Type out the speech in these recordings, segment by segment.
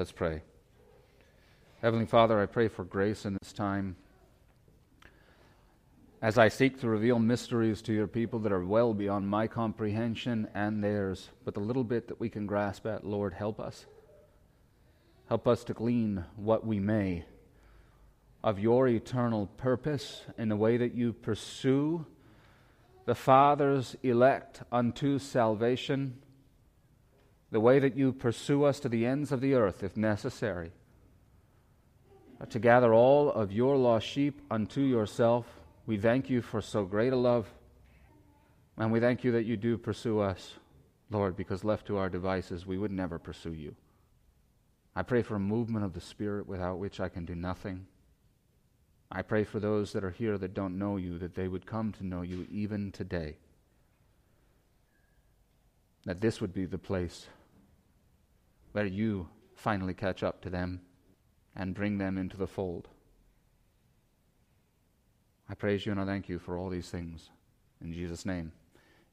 Let's pray. Heavenly Father, I pray for grace in this time. As I seek to reveal mysteries to your people that are well beyond my comprehension and theirs, but the little bit that we can grasp at, Lord, help us. Help us to glean what we may of your eternal purpose in the way that you pursue the Father's elect unto salvation the way that you pursue us to the ends of the earth, if necessary, uh, to gather all of your lost sheep unto yourself. We thank you for so great a love, and we thank you that you do pursue us, Lord, because left to our devices, we would never pursue you. I pray for a movement of the Spirit without which I can do nothing. I pray for those that are here that don't know you, that they would come to know you even today. That this would be the place where you finally catch up to them and bring them into the fold. I praise you and I thank you for all these things. In Jesus' name,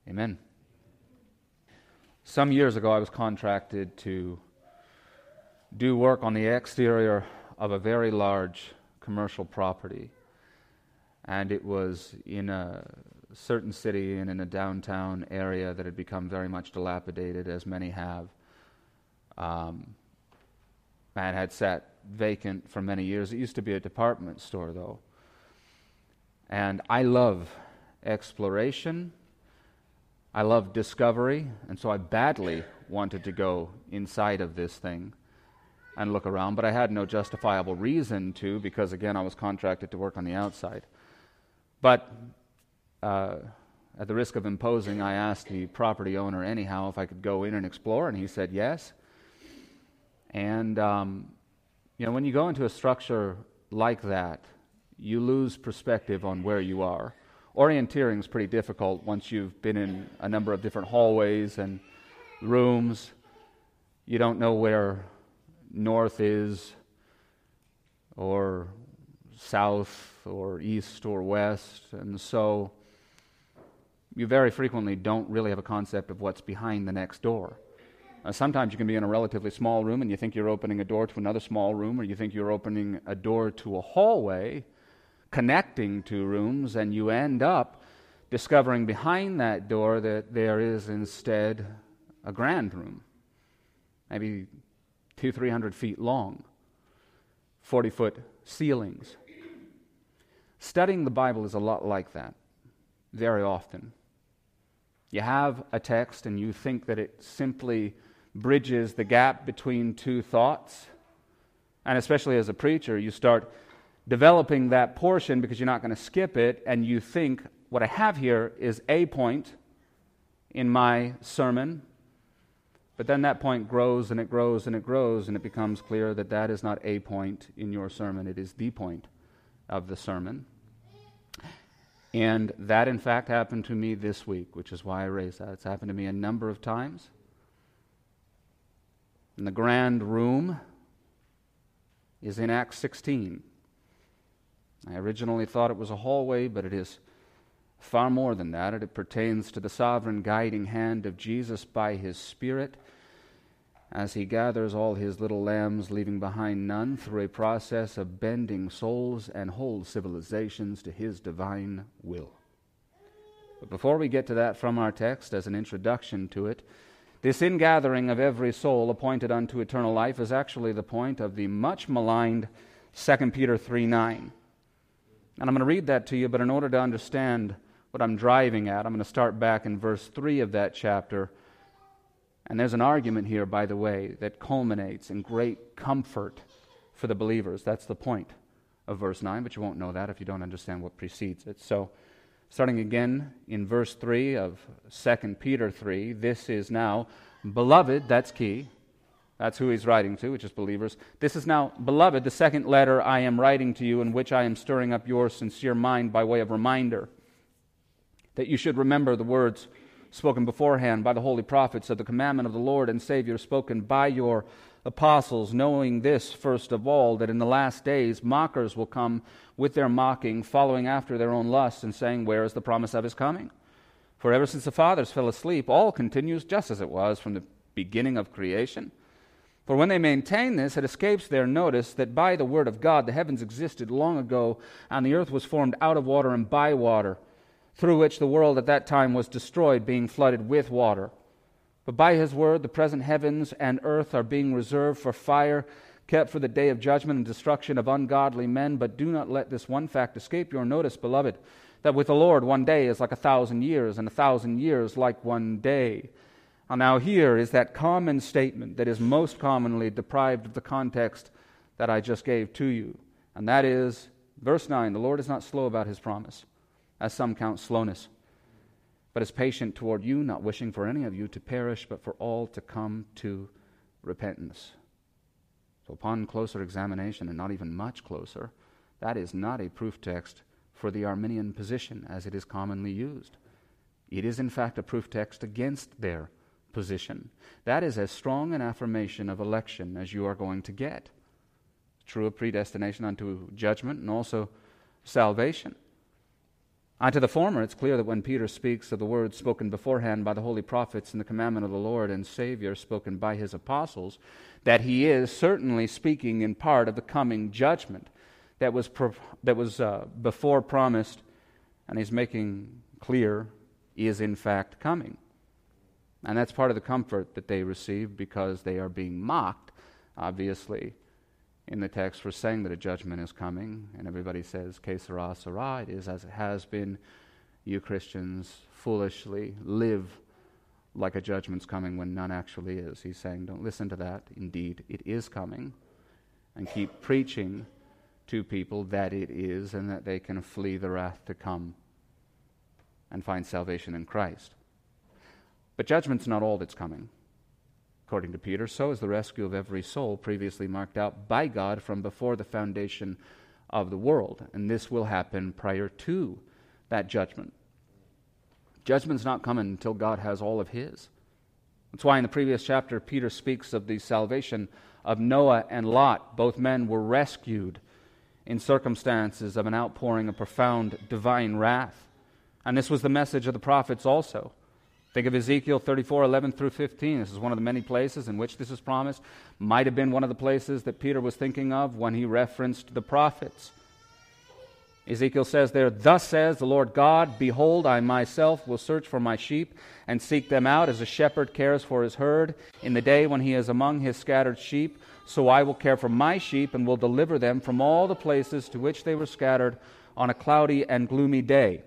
amen. Some years ago, I was contracted to do work on the exterior of a very large commercial property. And it was in a certain city and in a downtown area that had become very much dilapidated, as many have um, and had sat vacant for many years. It used to be a department store, though. And I love exploration. I love discovery. And so I badly wanted to go inside of this thing and look around, but I had no justifiable reason to because, again, I was contracted to work on the outside. But uh, at the risk of imposing, I asked the property owner anyhow if I could go in and explore, and he said yes. And, um, you know, when you go into a structure like that, you lose perspective on where you are. Orienteering is pretty difficult once you've been in a number of different hallways and rooms. You don't know where north is, or south, or east, or west. And so you very frequently don't really have a concept of what's behind the next door. Uh, sometimes you can be in a relatively small room and you think you're opening a door to another small room, or you think you're opening a door to a hallway connecting two rooms, and you end up discovering behind that door that there is instead a grand room, maybe two, three hundred feet long, 40 foot ceilings. Studying the Bible is a lot like that, very often. You have a text and you think that it simply bridges the gap between two thoughts. And especially as a preacher, you start developing that portion because you're not going to skip it, and you think, what I have here is a point in my sermon. But then that point grows and it grows and it grows, and it becomes clear that that is not a point in your sermon, it is the point of the sermon. And that, in fact, happened to me this week, which is why I raise that. It's happened to me a number of times in the grand room is in Acts 16. I originally thought it was a hallway, but it is far more than that. It pertains to the sovereign guiding hand of Jesus by his Spirit as he gathers all his little lambs, leaving behind none, through a process of bending souls and whole civilizations to his divine will. But before we get to that from our text, as an introduction to it, This ingathering of every soul appointed unto eternal life is actually the point of the much maligned 2 Peter 3 9. And I'm going to read that to you, but in order to understand what I'm driving at, I'm going to start back in verse 3 of that chapter. And there's an argument here, by the way, that culminates in great comfort for the believers. That's the point of verse 9, but you won't know that if you don't understand what precedes it. So, starting again in verse 3 of 2 Peter 3, this is now, beloved, that's key. That's who he's writing to, which is believers. This is now, beloved, the second letter I am writing to you, in which I am stirring up your sincere mind by way of reminder, that you should remember the words spoken beforehand by the holy prophets of the commandment of the Lord and Savior spoken by your apostles, knowing this first of all, that in the last days mockers will come with their mocking, following after their own lusts, and saying, Where is the promise of his coming? For ever since the fathers fell asleep, all continues just as it was from the beginning of creation. For when they maintain this, it escapes their notice that by the word of God the heavens existed long ago, and the earth was formed out of water and by water, through which the world at that time was destroyed, being flooded with water. But by his word the present heavens and earth are being reserved for fire, kept for the day of judgment and destruction of ungodly men. But do not let this one fact escape your notice, beloved, that with the Lord one day is like a thousand years, and a thousand years like one day. Now, here is that common statement that is most commonly deprived of the context that I just gave to you. And that is, verse 9 the Lord is not slow about his promise, as some count slowness, but is patient toward you, not wishing for any of you to perish, but for all to come to repentance. So, upon closer examination, and not even much closer, that is not a proof text for the Arminian position as it is commonly used. It is, in fact, a proof text against their position. That is as strong an affirmation of election as you are going to get. True of predestination unto judgment and also salvation. Unto the former, it's clear that when Peter speaks of the words spoken beforehand by the holy prophets and the commandment of the Lord and Savior spoken by his apostles, that he is certainly speaking in part of the coming judgment that was, pro- that was uh, before promised, and he's making clear is in fact coming. And that's part of the comfort that they receive because they are being mocked, obviously, in the text for saying that a judgment is coming. And everybody says, Que sera, sera. It is as it has been. You Christians foolishly live like a judgment's coming when none actually is. He's saying, Don't listen to that. Indeed, it is coming. And keep preaching to people that it is and that they can flee the wrath to come and find salvation in Christ. But judgment's not all that's coming. According to Peter, so is the rescue of every soul previously marked out by God from before the foundation of the world. And this will happen prior to that judgment. Judgment's not coming until God has all of His. That's why in the previous chapter, Peter speaks of the salvation of Noah and Lot. Both men were rescued in circumstances of an outpouring of profound divine wrath. And this was the message of the prophets also. Think of Ezekiel 34, 11 through 15. This is one of the many places in which this is promised. Might have been one of the places that Peter was thinking of when he referenced the prophets. Ezekiel says there, Thus says the Lord God, Behold, I myself will search for my sheep and seek them out as a shepherd cares for his herd in the day when he is among his scattered sheep. So I will care for my sheep and will deliver them from all the places to which they were scattered on a cloudy and gloomy day.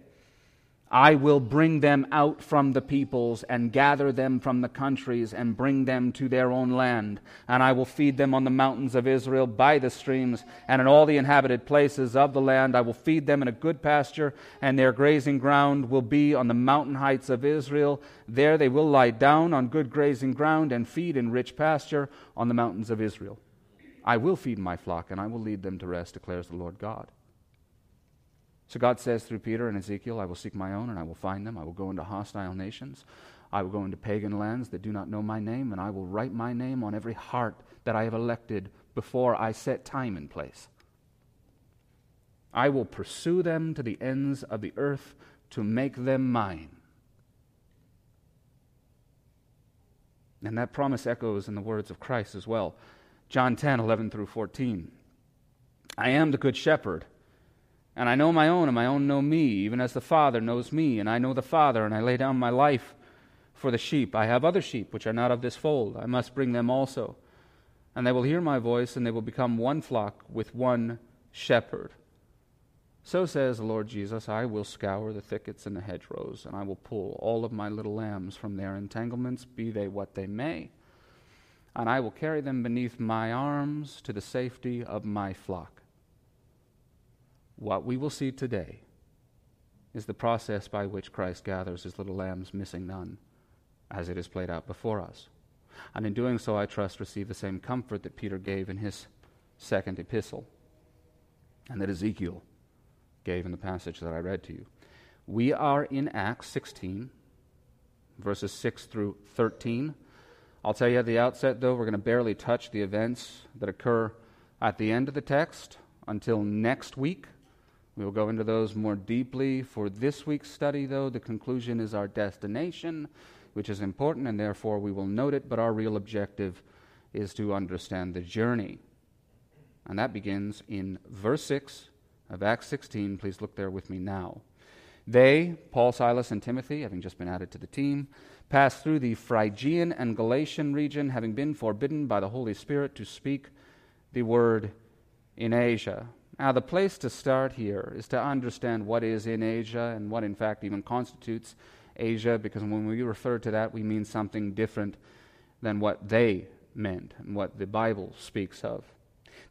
I will bring them out from the peoples and gather them from the countries and bring them to their own land. And I will feed them on the mountains of Israel by the streams and in all the inhabited places of the land. I will feed them in a good pasture, and their grazing ground will be on the mountain heights of Israel. There they will lie down on good grazing ground and feed in rich pasture on the mountains of Israel. I will feed my flock, and I will lead them to rest, declares the Lord God. So God says through Peter and Ezekiel, I will seek my own and I will find them. I will go into hostile nations. I will go into pagan lands that do not know my name, and I will write my name on every heart that I have elected before I set time and place. I will pursue them to the ends of the earth to make them mine. And that promise echoes in the words of Christ as well. John 10, 11 through 14. I am the good shepherd. And I know my own, and my own know me, even as the Father knows me, and I know the Father, and I lay down my life for the sheep. I have other sheep which are not of this fold. I must bring them also. And they will hear my voice, and they will become one flock with one shepherd. So says the Lord Jesus I will scour the thickets and the hedgerows, and I will pull all of my little lambs from their entanglements, be they what they may. And I will carry them beneath my arms to the safety of my flock. What we will see today is the process by which Christ gathers his little lambs, missing none, as it is played out before us. And in doing so, I trust, receive the same comfort that Peter gave in his second epistle, and that Ezekiel gave in the passage that I read to you. We are in Acts 16, verses 6 through 13. I'll tell you at the outset, though, we're going to barely touch the events that occur at the end of the text until next week. We will go into those more deeply. For this week's study, though, the conclusion is our destination, which is important, and therefore we will note it, but our real objective is to understand the journey. And that begins in verse 6 of Acts 16. Please look there with me now. They, Paul, Silas, and Timothy, having just been added to the team, passed through the Phrygian and Galatian region, having been forbidden by the Holy Spirit to speak the word in Asia. Now, the place to start here is to understand what is in Asia and what, in fact, even constitutes Asia, because when we refer to that, we mean something different than what they meant and what the Bible speaks of.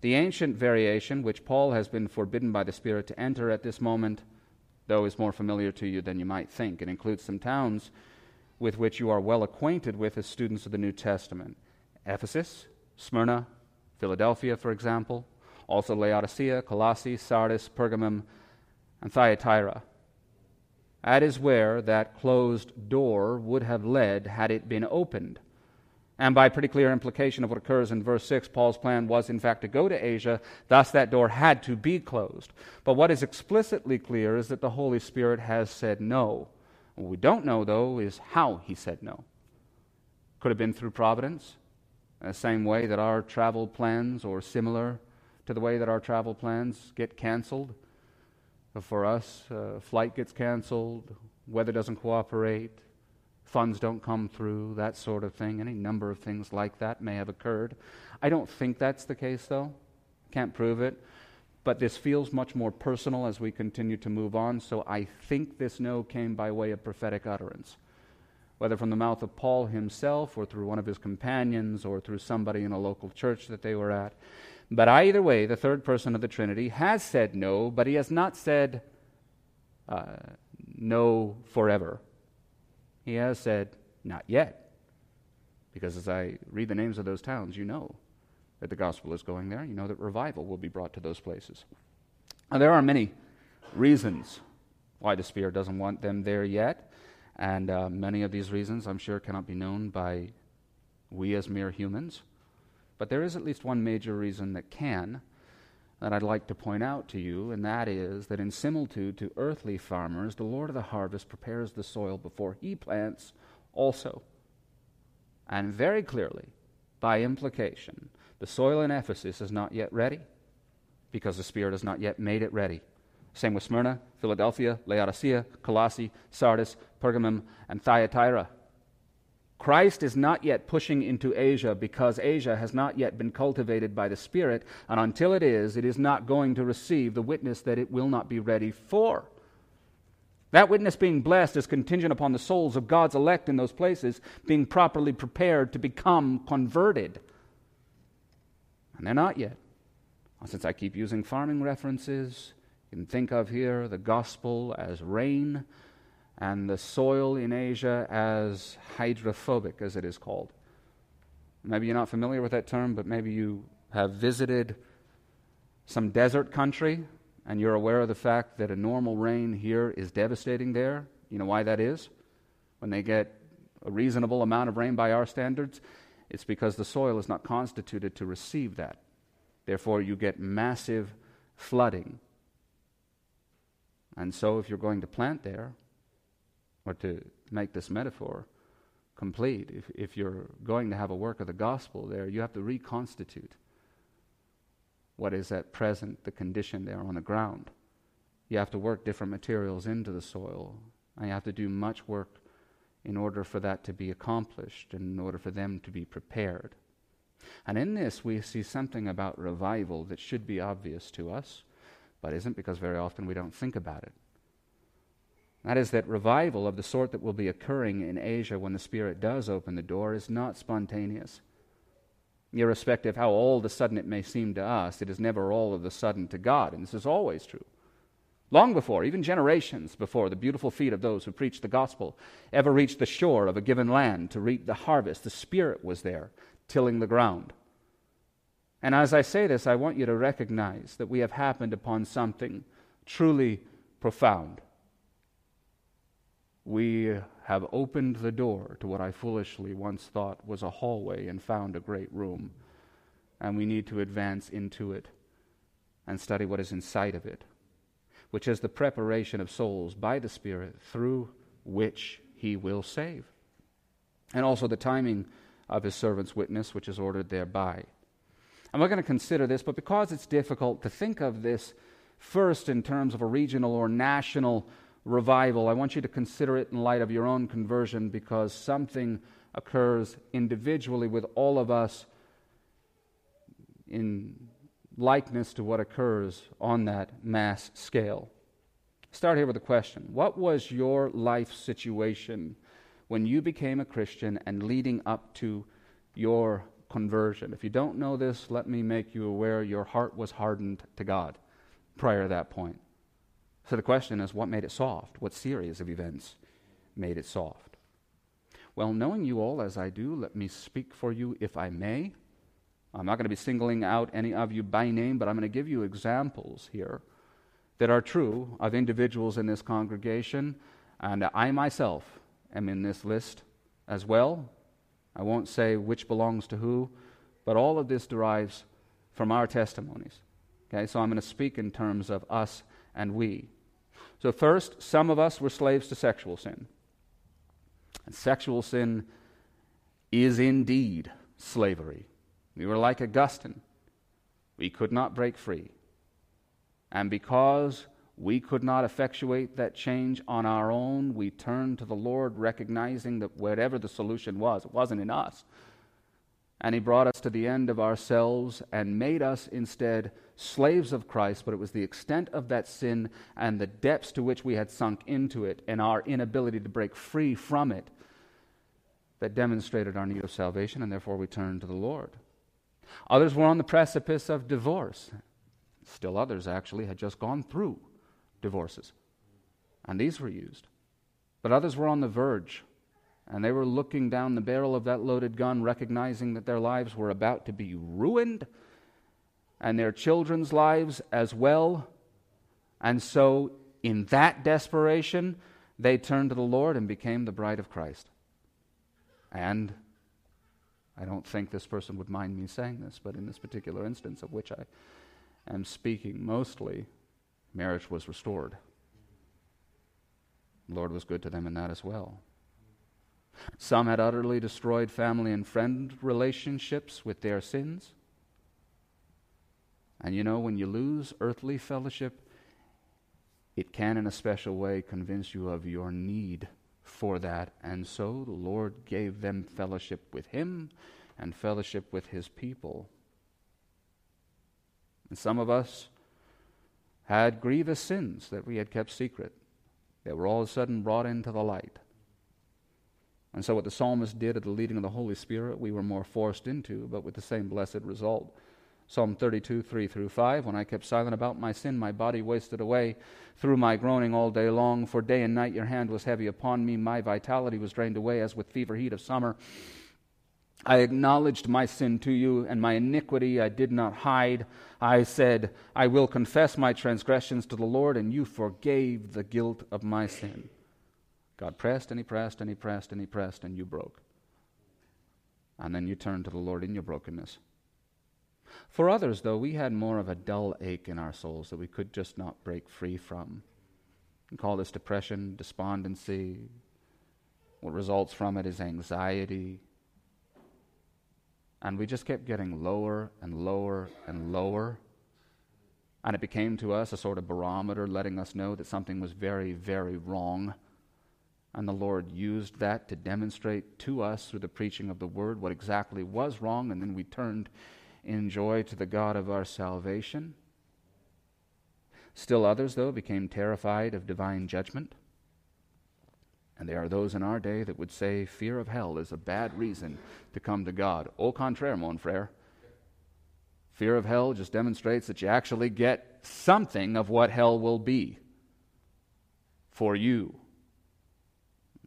The ancient variation, which Paul has been forbidden by the Spirit to enter at this moment, though is more familiar to you than you might think. It includes some towns with which you are well acquainted with as students of the New Testament Ephesus, Smyrna, Philadelphia, for example, also Laodicea, Colossae, Sardis, Pergamum, and Thyatira. That is where that closed door would have led had it been opened. And by pretty clear implication of what occurs in verse 6, Paul's plan was, in fact, to go to Asia. Thus, that door had to be closed. But what is explicitly clear is that the Holy Spirit has said no. What we don't know, though, is how he said no. Could have been through providence, the same way that our travel plans, or similar to the way that our travel plans get canceled. For us, uh, flight gets canceled, weather doesn't cooperate, funds don't come through, that sort of thing. Any number of things like that may have occurred. I don't think that's the case, though. Can't prove it. But this feels much more personal as we continue to move on, so I think this no came by way of prophetic utterance. Whether from the mouth of Paul himself, or through one of his companions, or through somebody in a local church that they were at. But either way, the third person of the Trinity has said no, but he has not said uh, no forever. He has said, Not yet. Because as I read the names of those towns, you know that the gospel is going there. You know that revival will be brought to those places. Now, there are many reasons why the Spirit doesn't want them there yet. And uh, many of these reasons, I'm sure, cannot be known by we as mere humans. But there is at least one major reason that can, that I'd like to point out to you, and that is that in similitude to earthly farmers, the Lord of the harvest prepares the soil before he plants also. And very clearly, by implication, the soil in Ephesus is not yet ready because the Spirit has not yet made it ready. Same with Smyrna, Philadelphia, Laodicea, Colossae, Sardis, Pergamum, and Thyatira. Christ is not yet pushing into Asia because Asia has not yet been cultivated by the Spirit, and until it is, it is not going to receive the witness that it will not be ready for. That witness being blessed is contingent upon the souls of God's elect in those places being properly prepared to become converted. And they're not yet. Since I keep using farming references, you can think of here the gospel as rain and the soil in Asia as hydrophobic, as it is called. Maybe you're not familiar with that term, but maybe you have visited some desert country and you're aware of the fact that a normal rain here is devastating there. You know why that is? When they get a reasonable amount of rain by our standards, it's because the soil is not constituted to receive that. Therefore, you get massive flooding. And so, if you're going to plant there, or to make this metaphor complete, if, if you're going to have a work of the gospel there, you have to reconstitute what is at present the condition there on the ground. You have to work different materials into the soil, and you have to do much work in order for that to be accomplished, in order for them to be prepared. And in this, we see something about revival that should be obvious to us, but isn't because very often we don't think about it. That is, that revival of the sort that will be occurring in Asia when the Spirit does open the door is not spontaneous. Irrespective of how all of a sudden it may seem to us, it is never all of a sudden to God, and this is always true. Long before, even generations before, the beautiful feet of those who preached the gospel ever reached the shore of a given land to reap the harvest, the Spirit was there, tilling the ground. And as I say this, I want you to recognize that we have happened upon something truly profound. We have opened the door to what I foolishly once thought was a hallway and found a great room. And we need to advance into it and study what is inside of it which is the preparation of souls by the Spirit through which he will save. And also the timing of his servant's witness, which is ordered thereby. And we're going to consider this, but because it's difficult to think of this first in terms of a regional or national revival, I want you to consider it in light of your own conversion because something occurs individually with all of us in likeness to what occurs on that mass scale. Start here with a question What was your life situation when you became a Christian and leading up to your conversion? If you don't know this, let me make you aware your heart was hardened to God prior to that point. So the question is what made it soft? What series of events made it soft? Well, knowing you all as I do, let me speak for you if I may. I'm not going to be singling out any of you by name, but I'm going to give you examples here that are true of individuals in this congregation. And I myself am in this list as well. I won't say which belongs to who, but all of this derives from our testimonies. Okay, so I'm going to speak in terms of us and we. So, first, some of us were slaves to sexual sin. And sexual sin is indeed slavery. We were like Augustine. We could not break free. And because we could not effectuate that change on our own, we turned to the Lord, recognizing that whatever the solution was, it wasn't in us. And He brought us to the end of ourselves and made us instead slaves of Christ, but it was the extent of that sin and the depths to which we had sunk into it and our inability to break free from it that demonstrated our need of salvation, and therefore we turned to the Lord. Others were on the precipice of divorce. Still others, actually, had just gone through divorces. And these were used. But others were on the verge, and they were looking down the barrel of that loaded gun, recognizing that their lives were about to be ruined, and their children's lives as well. And so, in that desperation, they turned to the Lord and became the bride of Christ. And I don't think this person would mind me saying this, but in this particular instance of which I am speaking mostly, marriage was restored. The Lord was good to them in that as well. Some had utterly destroyed family and friend relationships with their sins. And you know, when you lose earthly fellowship, it can, in a special way, convince you of your need for that. And so the Lord gave them fellowship with Him and fellowship with His people. And some of us had grievous sins that we had kept secret, that were all of a sudden brought into the light. And so, what the psalmist did at the leading of the Holy Spirit, we were more forced into, but with the same blessed result. Psalm 32, 3 through 5. When I kept silent about my sin, my body wasted away through my groaning all day long. For day and night your hand was heavy upon me. My vitality was drained away as with fever heat of summer. I acknowledged my sin to you, and my iniquity I did not hide. I said, I will confess my transgressions to the Lord, and you forgave the guilt of my sin. God pressed and he pressed and he pressed and he pressed, and you broke. And then you turned to the Lord in your brokenness. For others, though, we had more of a dull ache in our souls that we could just not break free from. We call this depression, despondency. What results from it is anxiety. And we just kept getting lower and lower and lower. And it became to us a sort of barometer letting us know that something was very, very wrong And the Lord used that to demonstrate to us through the preaching of the word what exactly was wrong, and then we turned in joy to the God of our salvation. Still others, though, became terrified of divine judgment. And there are those in our day that would say fear of hell is a bad reason to come to God. Au contraire, mon frere. Fear of hell just demonstrates that you actually get something of what hell will be for you.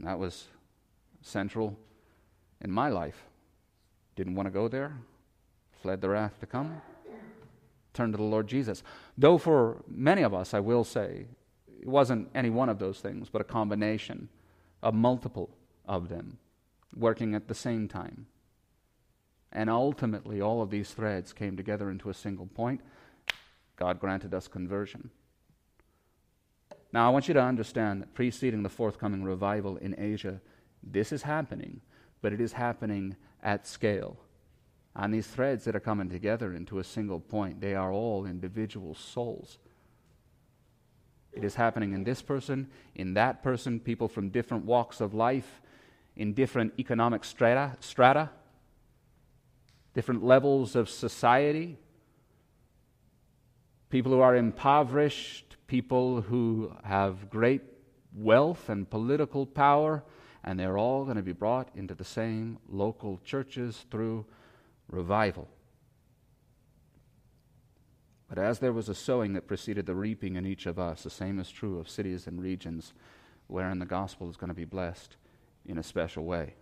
And that was central in my life. Didn't want to go there, fled the wrath to come, turned to the Lord Jesus. Though for many of us, I will say, it wasn't any one of those things, but a combination a multiple of them working at the same time. And ultimately, all of these threads came together into a single point. God granted us conversion. Now, I want you to understand that preceding the forthcoming revival in Asia, this is happening, but it is happening at scale. And these threads that are coming together into a single point, they are all individual souls it is happening in this person, in that person, people from different walks of life, in different economic strata, strata different levels of society, people who are impoverished, people who have great wealth and political power, and they're all going to be brought into the same local churches through revival. But as there was a sowing that preceded the reaping in each of us, the same is true of cities and regions wherein the gospel is going to be blessed in a special way.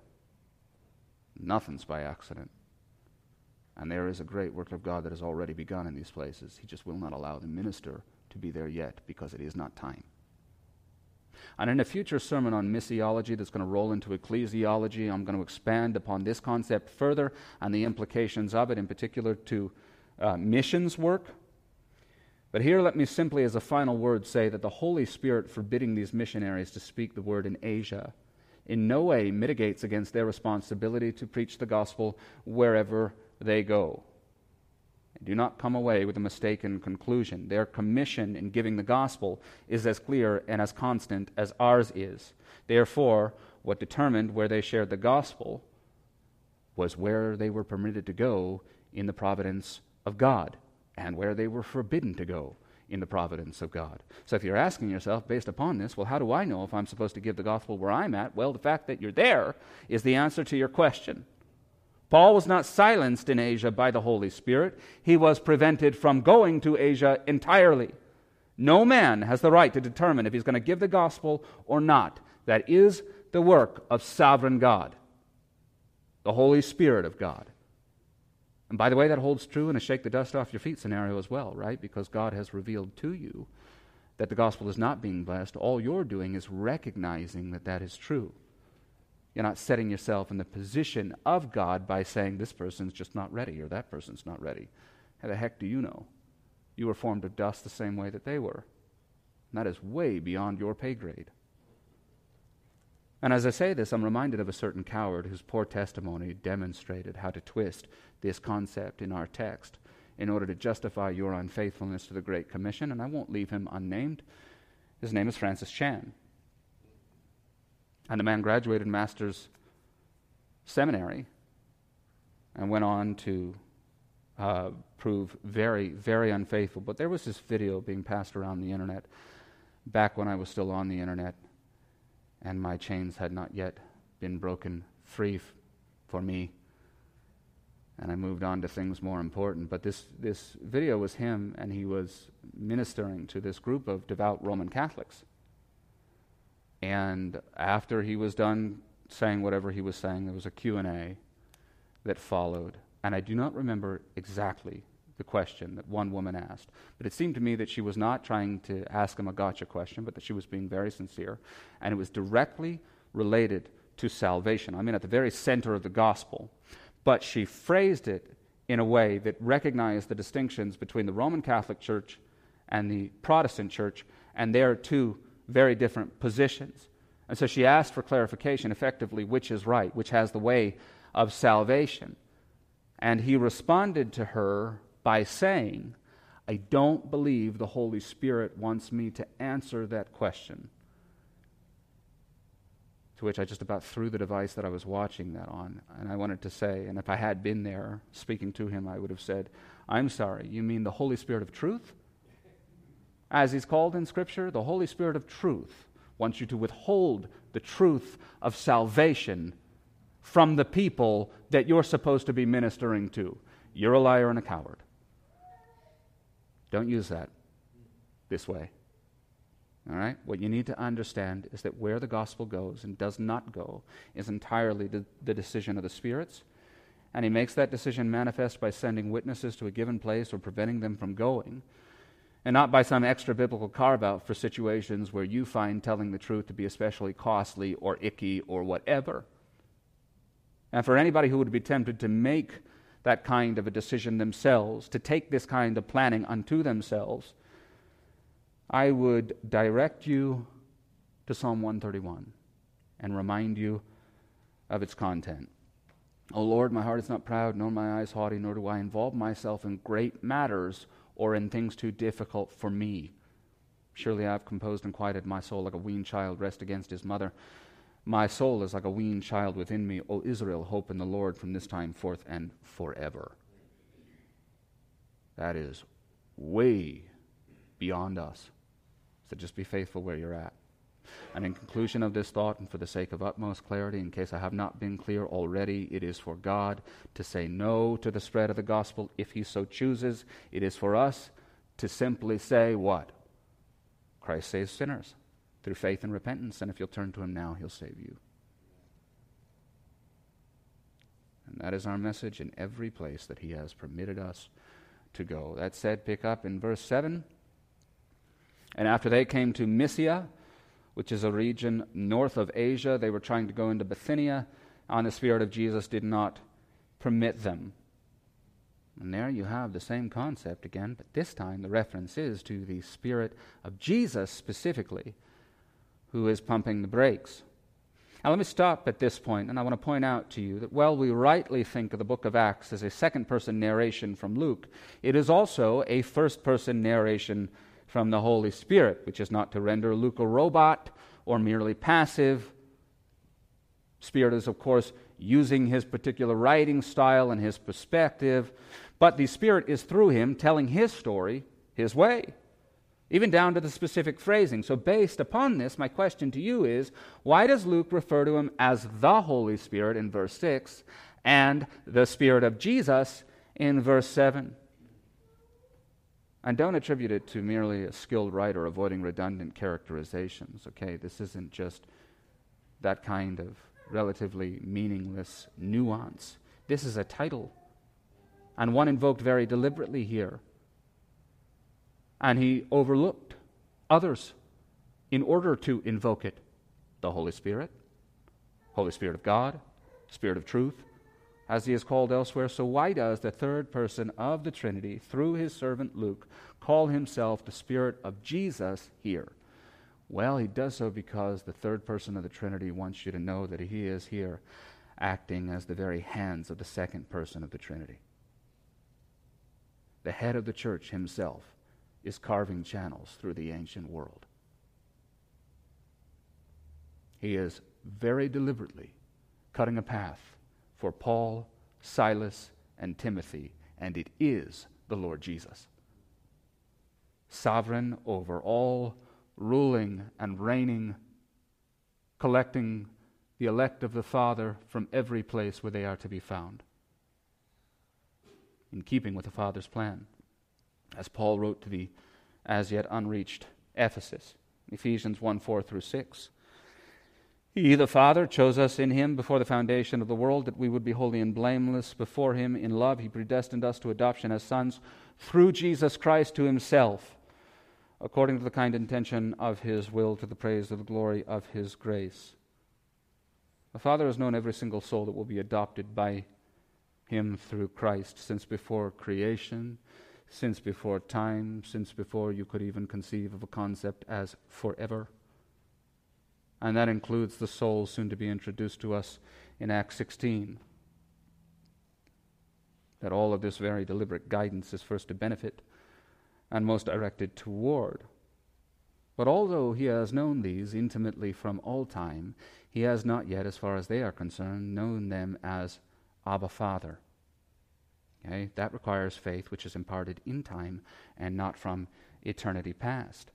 Nothing's by accident. And there is a great work of God that has already begun in these places. He just will not allow the minister to be there yet because it is not time. And in a future sermon on missiology that's going to roll into ecclesiology, I'm going to expand upon this concept further and the implications of it, in particular to uh, missions work but here, let me simply, as a final word, say that the Holy Spirit forbidding these missionaries to speak the word in Asia in no way mitigates against their responsibility to preach the gospel wherever they go. Do not come away with a mistaken conclusion. Their commission in giving the gospel is as clear and as constant as ours is. Therefore, what determined where they shared the gospel was where they were permitted to go in the providence of God and where they were forbidden to go in the providence of God. So if you're asking yourself, based upon this, well, how do I know if I'm supposed to give the gospel where I'm at? Well, the fact that you're there is the answer to your question. Paul was not silenced in Asia by the Holy Spirit, he was prevented from going to Asia entirely. No man has the right to determine if he's going to give the gospel or not. That is the work of sovereign God, the Holy Spirit of God. And by the way, that holds true in a shake the dust off your feet scenario as well, right? Because God has revealed to you that the gospel is not being blessed. All you're doing is recognizing that that is true. You're not setting yourself in the position of God by saying this person's just not ready or that person's not ready. How the heck do you know? You were formed of dust the same way that they were. And that is way beyond your pay grade. And as I say this, I'm reminded of a certain coward whose poor testimony demonstrated how to twist this concept in our text in order to justify your unfaithfulness to the Great Commission, and I won't leave him unnamed. His name is Francis Chan. And the man graduated master's seminary and went on to uh, prove very, very unfaithful. But there was this video being passed around the internet back when I was still on the internet and my chains had not yet been broken free f- for me. And I moved on to things more important. But this, this video was him, and he was ministering to this group of devout Roman Catholics. And after he was done saying whatever he was saying, there was a Q&A that followed. And I do not remember exactly the question that one woman asked. But it seemed to me that she was not trying to ask him a gotcha question, but that she was being very sincere. And it was directly related to salvation. I mean, at the very center of the gospel. But she phrased it in a way that recognized the distinctions between the Roman Catholic Church and the Protestant Church, and there two very different positions. And so she asked for clarification effectively which is right, which has the way of salvation. And he responded to her by saying, I don't believe the Holy Spirit wants me to answer that question. to which I just about threw the device that I was watching that on. And I wanted to say, and if I had been there speaking to him, I would have said, I'm sorry, you mean the Holy Spirit of truth? As he's called in Scripture, the Holy Spirit of truth wants you to withhold the truth of salvation from the people that you're supposed to be ministering to. You're a liar and a coward. Don't use that this way. All right? What you need to understand is that where the gospel goes and does not go is entirely the, the decision of the spirits. And he makes that decision manifest by sending witnesses to a given place or preventing them from going, and not by some extra biblical carve out for situations where you find telling the truth to be especially costly or icky or whatever. And for anybody who would be tempted to make that kind of a decision themselves, to take this kind of planning unto themselves, I would direct you to Psalm 131 and remind you of its content. O Lord, my heart is not proud, nor my eyes haughty, nor do I involve myself in great matters or in things too difficult for me. Surely I have composed and quieted my soul like a weaned child rest against his mother. My soul is like a weaned child within me. O Israel, hope in the Lord from this time forth and forever. That is way beyond us. So just be faithful where you're at. And in conclusion of this thought, and for the sake of utmost clarity, in case I have not been clear already, it is for God to say no to the spread of the gospel if He so chooses. It is for us to simply say, What? Christ saves sinners through faith and repentance, and if you'll turn to Him now, He'll save you. And that is our message in every place that He has permitted us to go. That said, pick up in verse 7. And after they came to Mysia, which is a region north of Asia, they were trying to go into Bithynia, and the Spirit of Jesus did not permit them. And there you have the same concept again, but this time the reference is to the Spirit of Jesus specifically who is pumping the brakes. Now, let me stop at this point, and I want to point out to you that while we rightly think of the book of Acts as a second person narration from Luke, it is also a first person narration from the Holy Spirit, which is not to render Luke a robot or merely passive. Spirit is, of course, using his particular writing style and his perspective, but the Spirit is through him telling his story his way even down to the specific phrasing. So, based upon this, my question to you is why does Luke refer to him as the Holy Spirit in verse 6 and the Spirit of Jesus in verse 7? And don't attribute it to merely a skilled writer avoiding redundant characterizations, okay? This isn't just that kind of relatively meaningless nuance. This is a title, and one invoked very deliberately here and he overlooked others in order to invoke it the Holy Spirit, Holy Spirit of God, Spirit of truth, as he is called elsewhere. So, why does the third person of the Trinity, through his servant Luke, call himself the Spirit of Jesus here? Well, he does so because the third person of the Trinity wants you to know that he is here acting as the very hands of the second person of the Trinity. The head of the church himself is carving channels through the ancient world. He is very deliberately cutting a path for Paul, Silas, and Timothy, and it is the Lord Jesus. Sovereign over all, ruling and reigning, collecting the elect of the Father from every place where they are to be found, in keeping with the Father's plan as Paul wrote to the as yet unreached Ephesus. Ephesians 1 4 through 6. He, the Father, chose us in Him before the foundation of the world that we would be holy and blameless before Him. In love, He predestined us to adoption as sons through Jesus Christ to Himself, according to the kind intention of His will, to the praise of the glory of His grace. The Father has known every single soul that will be adopted by Him through Christ since before creation since before time, since before you could even conceive of a concept as forever. And that includes the soul soon to be introduced to us in Acts 16. That all of this very deliberate guidance is first to benefit and most directed toward. But although he has known these intimately from all time, he has not yet, as far as they are concerned, known them as Abba Father. Okay? That requires faith which is imparted in time and not from eternity past.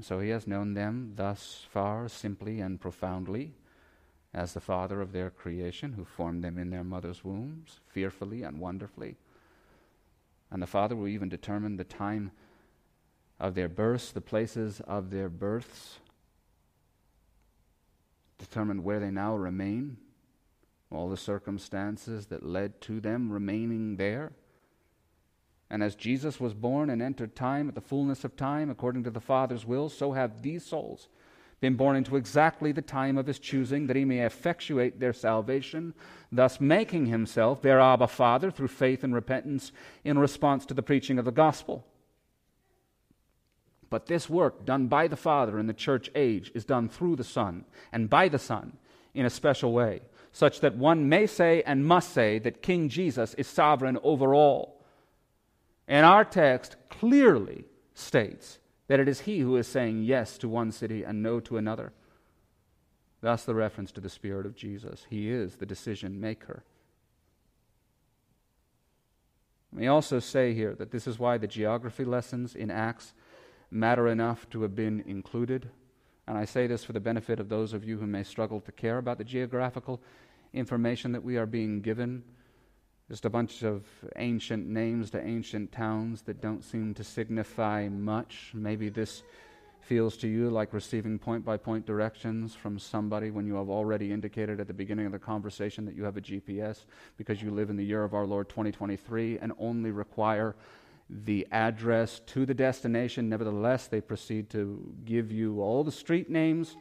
So he has known them thus far simply and profoundly as the Father of their creation, who formed them in their mother's wombs, fearfully and wonderfully. And the Father will even determine the time of their births, the places of their births, determine where they now remain, all the circumstances that led to them remaining there. And as Jesus was born and entered time at the fullness of time, according to the Father's will, so have these souls been born into exactly the time of his choosing, that he may effectuate their salvation, thus making himself their Abba Father through faith and repentance in response to the preaching of the gospel. But this work done by the Father in the church age is done through the Son and by the Son in a special way, such that one may say and must say that King Jesus is sovereign over all. And our text clearly states that it is he who is saying yes to one city and no to another. Thus, the reference to the Spirit of Jesus. He is the decision maker. We also say here that this is why the geography lessons in Acts matter enough to have been included. And I say this for the benefit of those of you who may struggle to care about the geographical information that we are being given. Just a bunch of ancient names to ancient towns that don't seem to signify much. Maybe this feels to you like receiving point by point directions from somebody when you have already indicated at the beginning of the conversation that you have a GPS because you live in the year of our Lord 2023 and only require the address to the destination. Nevertheless, they proceed to give you all the street names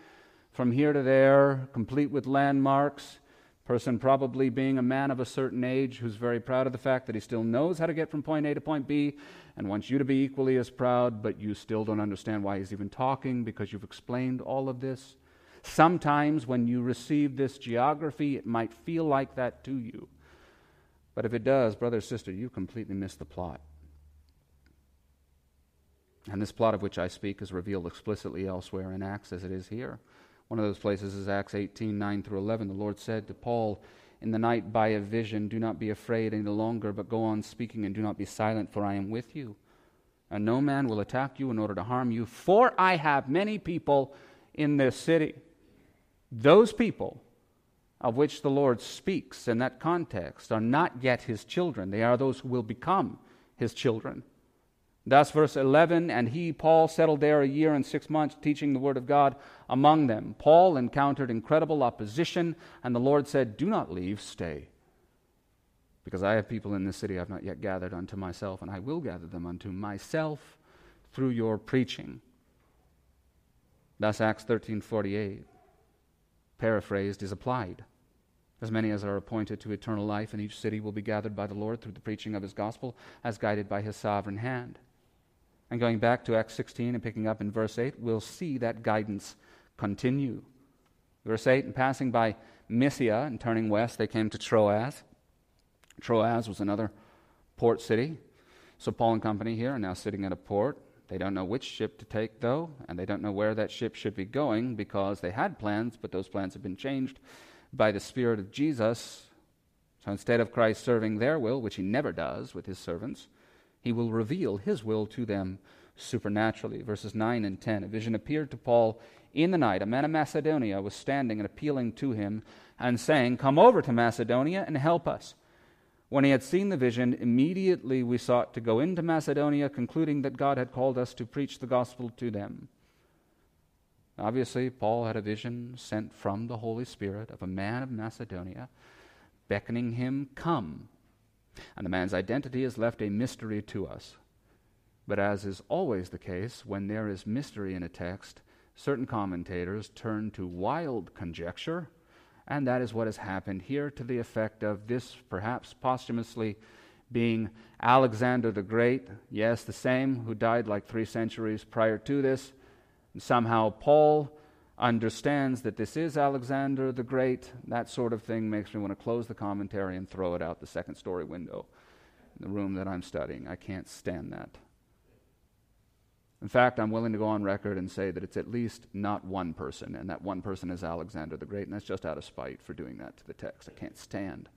from here to there, complete with landmarks Person probably being a man of a certain age who's very proud of the fact that he still knows how to get from point A to point B and wants you to be equally as proud, but you still don't understand why he's even talking because you've explained all of this. Sometimes when you receive this geography, it might feel like that to you. But if it does, brother sister, you completely miss the plot. And this plot of which I speak is revealed explicitly elsewhere in Acts as it is here. One of those places is Acts 18 9 through 11. The Lord said to Paul in the night by a vision, Do not be afraid any longer, but go on speaking and do not be silent, for I am with you. And no man will attack you in order to harm you, for I have many people in this city. Those people of which the Lord speaks in that context are not yet his children, they are those who will become his children. Thus, verse 11, and he, Paul, settled there a year and six months, teaching the word of God among them. Paul encountered incredible opposition, and the Lord said, Do not leave, stay. Because I have people in this city I have not yet gathered unto myself, and I will gather them unto myself through your preaching. Thus, Acts 13:48, paraphrased, is applied. As many as are appointed to eternal life in each city will be gathered by the Lord through the preaching of his gospel, as guided by his sovereign hand. And going back to Acts 16 and picking up in verse 8, we'll see that guidance continue. Verse 8, and passing by Mysia and turning west, they came to Troas. Troas was another port city. So Paul and company here are now sitting at a port. They don't know which ship to take, though, and they don't know where that ship should be going because they had plans, but those plans have been changed by the Spirit of Jesus. So instead of Christ serving their will, which he never does with his servants, he will reveal his will to them supernaturally. Verses 9 and 10. A vision appeared to Paul in the night. A man of Macedonia was standing and appealing to him and saying, Come over to Macedonia and help us. When he had seen the vision, immediately we sought to go into Macedonia, concluding that God had called us to preach the gospel to them. Obviously, Paul had a vision sent from the Holy Spirit of a man of Macedonia, beckoning him, Come. And the man's identity is left a mystery to us. But as is always the case, when there is mystery in a text, certain commentators turn to wild conjecture, and that is what has happened here to the effect of this perhaps posthumously being Alexander the Great, yes, the same who died like three centuries prior to this. And somehow Paul understands that this is Alexander the Great, that sort of thing makes me want to close the commentary and throw it out the second story window in the room that I'm studying. I can't stand that. In fact, I'm willing to go on record and say that it's at least not one person, and that one person is Alexander the Great, and that's just out of spite for doing that to the text. I can't stand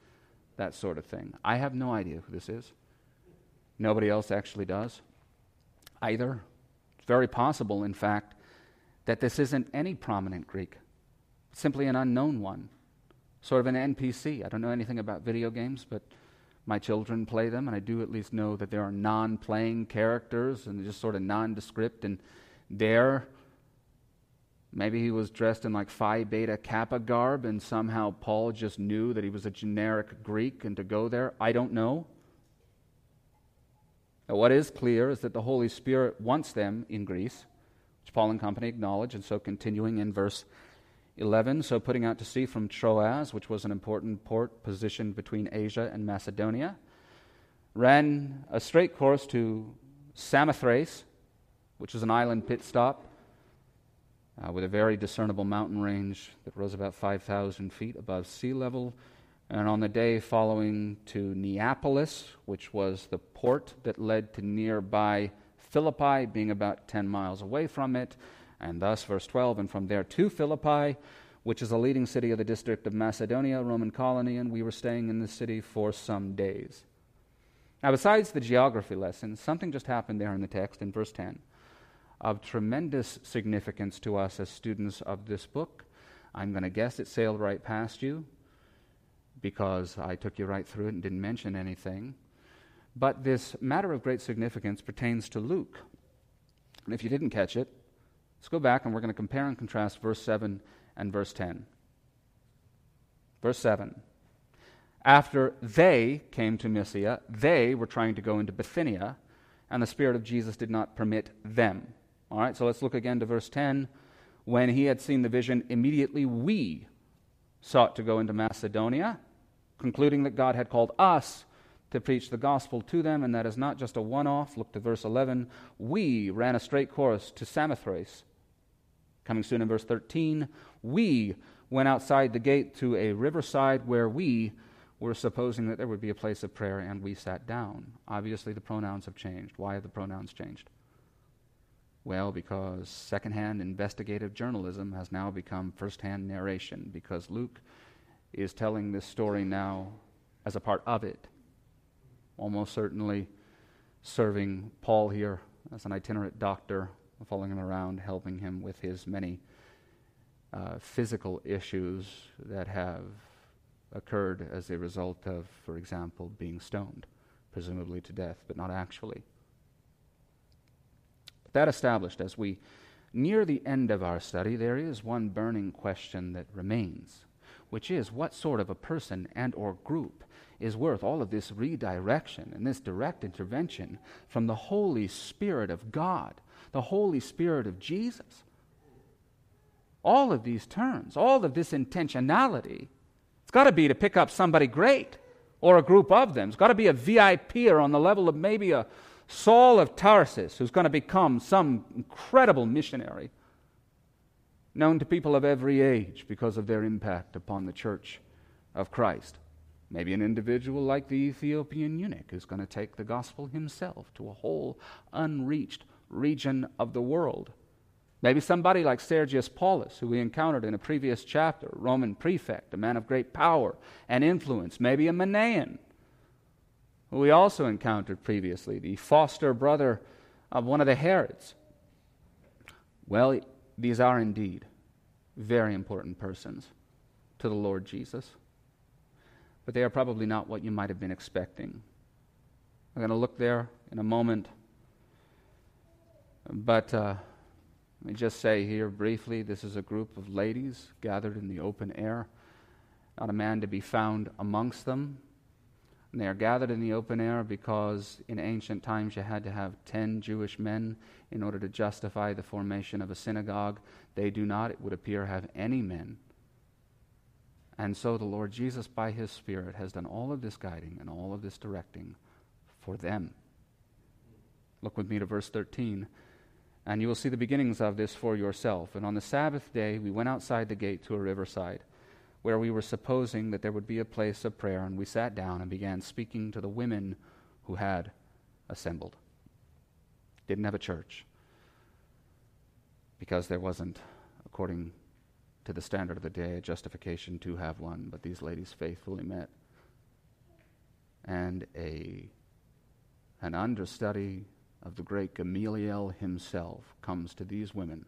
that sort of thing. I have no idea who this is. Nobody else actually does either. It's very possible, in fact, that this isn't any prominent Greek, simply an unknown one, sort of an NPC. I don't know anything about video games, but my children play them, and I do at least know that there are non playing characters and just sort of nondescript. And there, maybe he was dressed in like Phi Beta Kappa garb, and somehow Paul just knew that he was a generic Greek and to go there. I don't know. Now, what is clear is that the Holy Spirit wants them in Greece, which Paul and company acknowledge, and so continuing in verse 11, so putting out to sea from Troas, which was an important port positioned between Asia and Macedonia, ran a straight course to Samothrace, which is an island pit stop uh, with a very discernible mountain range that rose about 5,000 feet above sea level. And on the day following to Neapolis, which was the port that led to nearby Philippi, being about 10 miles away from it, and thus, verse 12, and from there to Philippi, which is a leading city of the district of Macedonia, Roman colony, and we were staying in the city for some days. Now, besides the geography lesson, something just happened there in the text in verse 10 of tremendous significance to us as students of this book. I'm going to guess it sailed right past you because I took you right through it and didn't mention anything. But this matter of great significance pertains to Luke. And if you didn't catch it, Let's go back and we're going to compare and contrast verse 7 and verse 10. Verse 7. After they came to Mysia, they were trying to go into Bithynia, and the Spirit of Jesus did not permit them. All right, so let's look again to verse 10. When he had seen the vision, immediately we sought to go into Macedonia, concluding that God had called us to preach the gospel to them, and that is not just a one off. Look to verse 11. We ran a straight course to Samothrace Coming soon in verse 13, we went outside the gate to a riverside where we were supposing that there would be a place of prayer, and we sat down. Obviously, the pronouns have changed. Why have the pronouns changed? Well, because secondhand investigative journalism has now become firsthand narration, because Luke is telling this story now as a part of it. Almost certainly serving Paul here as an itinerant doctor following him around, helping him with his many uh, physical issues that have occurred as a result of, for example, being stoned, presumably to death, but not actually. But That established, as we near the end of our study, there is one burning question that remains, which is what sort of a person and or group is worth all of this redirection and this direct intervention from the Holy Spirit of God the Holy Spirit of Jesus. All of these terms, all of this intentionality, it's got to be to pick up somebody great or a group of them. It's got to be a VIP or on the level of maybe a Saul of Tarsus who's going to become some incredible missionary known to people of every age because of their impact upon the church of Christ. Maybe an individual like the Ethiopian eunuch who's going to take the gospel himself to a whole unreached region of the world. Maybe somebody like Sergius Paulus, who we encountered in a previous chapter, Roman prefect, a man of great power and influence. Maybe a Manaen, who we also encountered previously, the foster brother of one of the Herods. Well, these are indeed very important persons to the Lord Jesus, but they are probably not what you might have been expecting. I'm going to look there in a moment but uh, let me just say here briefly this is a group of ladies gathered in the open air, not a man to be found amongst them. And they are gathered in the open air because in ancient times you had to have ten Jewish men in order to justify the formation of a synagogue. They do not, it would appear, have any men. And so the Lord Jesus, by his Spirit, has done all of this guiding and all of this directing for them. Look with me to verse 13. And you will see the beginnings of this for yourself. And on the Sabbath day, we went outside the gate to a riverside, where we were supposing that there would be a place of prayer. And we sat down and began speaking to the women who had assembled. Didn't have a church. because there wasn't, according to the standard of the day, a justification to have one, but these ladies faithfully met. And a, an understudy of the great Gamaliel himself comes to these women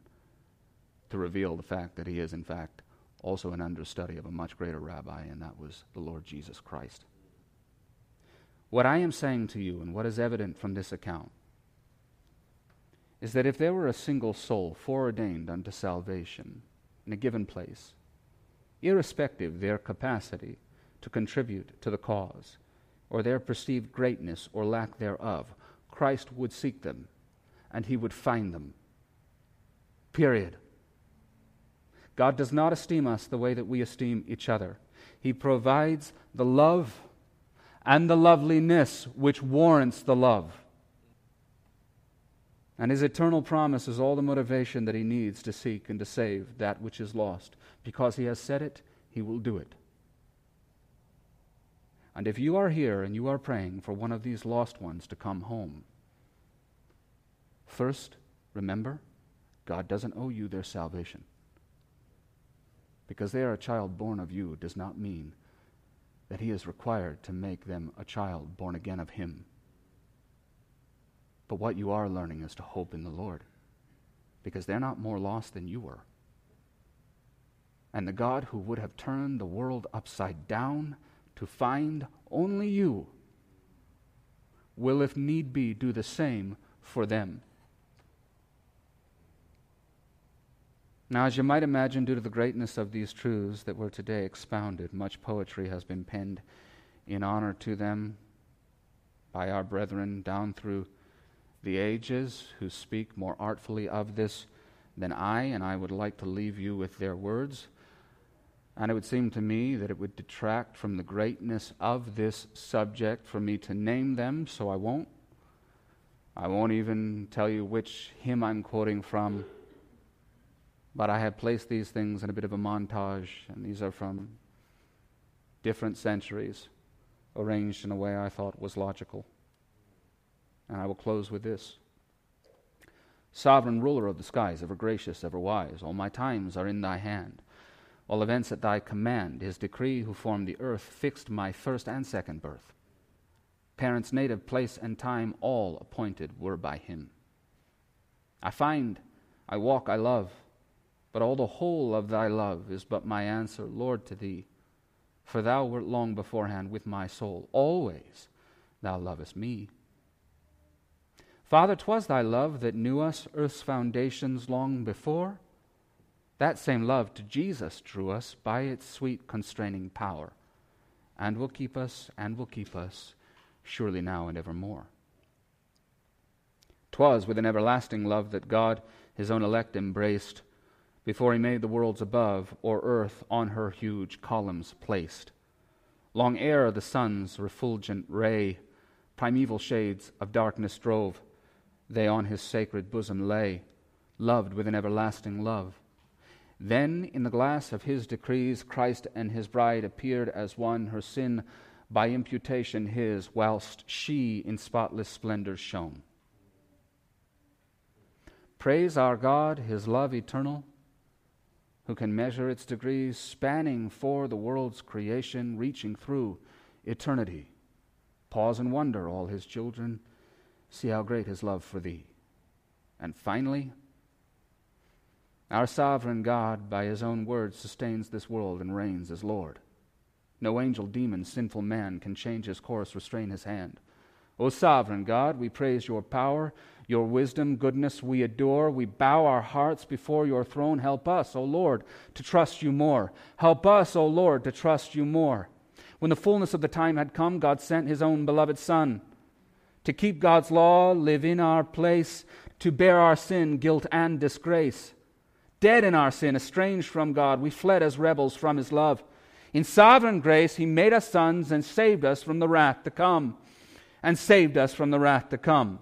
to reveal the fact that he is, in fact, also an understudy of a much greater rabbi, and that was the Lord Jesus Christ. What I am saying to you, and what is evident from this account, is that if there were a single soul foreordained unto salvation in a given place, irrespective their capacity to contribute to the cause, or their perceived greatness or lack thereof, Christ would seek them and he would find them. Period. God does not esteem us the way that we esteem each other. He provides the love and the loveliness which warrants the love. And his eternal promise is all the motivation that he needs to seek and to save that which is lost. Because he has said it, he will do it. And if you are here and you are praying for one of these lost ones to come home, first, remember, God doesn't owe you their salvation. Because they are a child born of you does not mean that he is required to make them a child born again of him. But what you are learning is to hope in the Lord, because they're not more lost than you were. And the God who would have turned the world upside down to find only you will, if need be, do the same for them. Now, as you might imagine, due to the greatness of these truths that were today expounded, much poetry has been penned in honor to them by our brethren down through the ages who speak more artfully of this than I, and I would like to leave you with their words. And it would seem to me that it would detract from the greatness of this subject for me to name them, so I won't. I won't even tell you which hymn I'm quoting from. But I have placed these things in a bit of a montage, and these are from different centuries, arranged in a way I thought was logical. And I will close with this Sovereign ruler of the skies, ever gracious, ever wise, all my times are in thy hand. All events at thy command, his decree who formed the earth fixed my first and second birth. Parents' native place and time, all appointed were by him. I find, I walk, I love but all the whole of thy love is but my answer, Lord, to thee. For thou wert long beforehand with my soul. Always thou lovest me. Father, 'twas thy love that knew us earth's foundations long before. That same love to Jesus drew us by its sweet constraining power, and will keep us and will keep us surely now and evermore. 'Twas with an everlasting love that God his own elect embraced before he made the worlds above, or earth on her huge columns placed. Long ere the sun's refulgent ray primeval shades of darkness drove, they on his sacred bosom lay, loved with an everlasting love. Then in the glass of his decrees, Christ and his bride appeared as one, her sin by imputation his, whilst she in spotless splendor shone. Praise our God, his love eternal who can measure its degrees, spanning for the world's creation, reaching through eternity. Pause and wonder, all his children. See how great his love for thee. And finally, our sovereign God, by his own word, sustains this world and reigns as Lord. No angel, demon, sinful man can change his course, restrain his hand. O sovereign God, we praise your power your wisdom, goodness, we adore. We bow our hearts before your throne. Help us, O Lord, to trust you more. Help us, O Lord, to trust you more. When the fullness of the time had come, God sent his own beloved Son to keep God's law, live in our place, to bear our sin, guilt, and disgrace. Dead in our sin, estranged from God, we fled as rebels from his love. In sovereign grace, he made us sons and saved us from the wrath to come. And saved us from the wrath to come.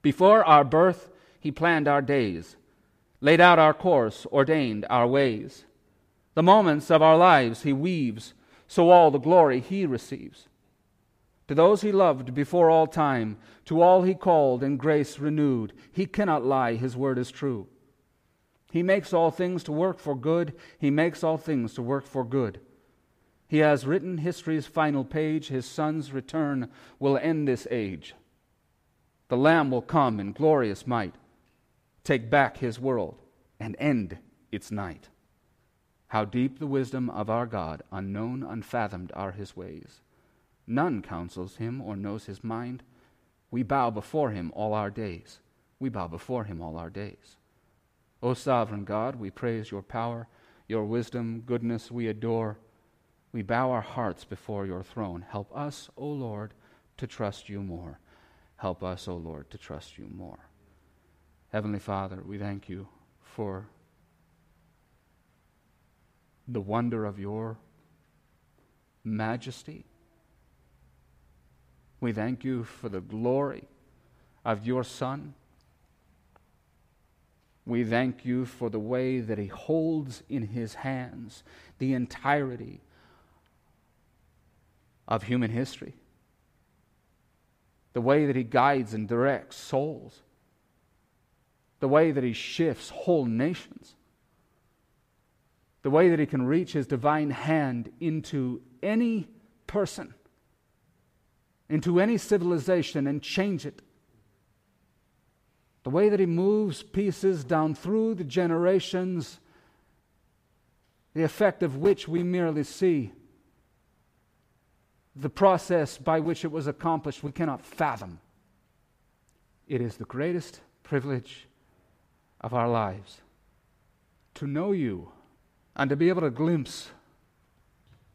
Before our birth, He planned our days, laid out our course, ordained our ways. The moments of our lives He weaves, so all the glory He receives. To those He loved before all time, to all He called in grace renewed, He cannot lie, His word is true. He makes all things to work for good. He makes all things to work for good. He has written history's final page. His Son's return will end this age. The Lamb will come in glorious might, take back his world, and end its night. How deep the wisdom of our God, unknown, unfathomed are his ways. None counsels him or knows his mind. We bow before him all our days. We bow before him all our days. O sovereign God, we praise your power, your wisdom, goodness we adore. We bow our hearts before your throne. Help us, O Lord, to trust you more. Help us, O Lord, to trust you more. Heavenly Father, we thank you for the wonder of your majesty. We thank you for the glory of your Son. We thank you for the way that he holds in his hands the entirety of human history, the way that he guides and directs souls, the way that he shifts whole nations, the way that he can reach his divine hand into any person, into any civilization, and change it the way that he moves pieces down through the generations, the effect of which we merely see, the process by which it was accomplished, we cannot fathom. It is the greatest privilege of our lives to know you and to be able to glimpse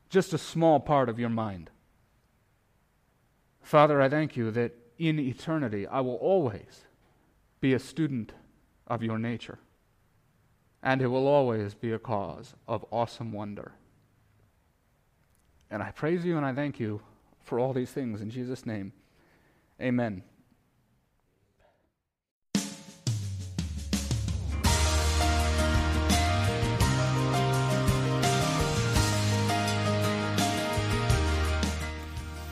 just a small part of your mind. Father, I thank you that in eternity I will always be a student of your nature. And it will always be a cause of awesome wonder. And I praise you and I thank you for all these things in Jesus' name. Amen.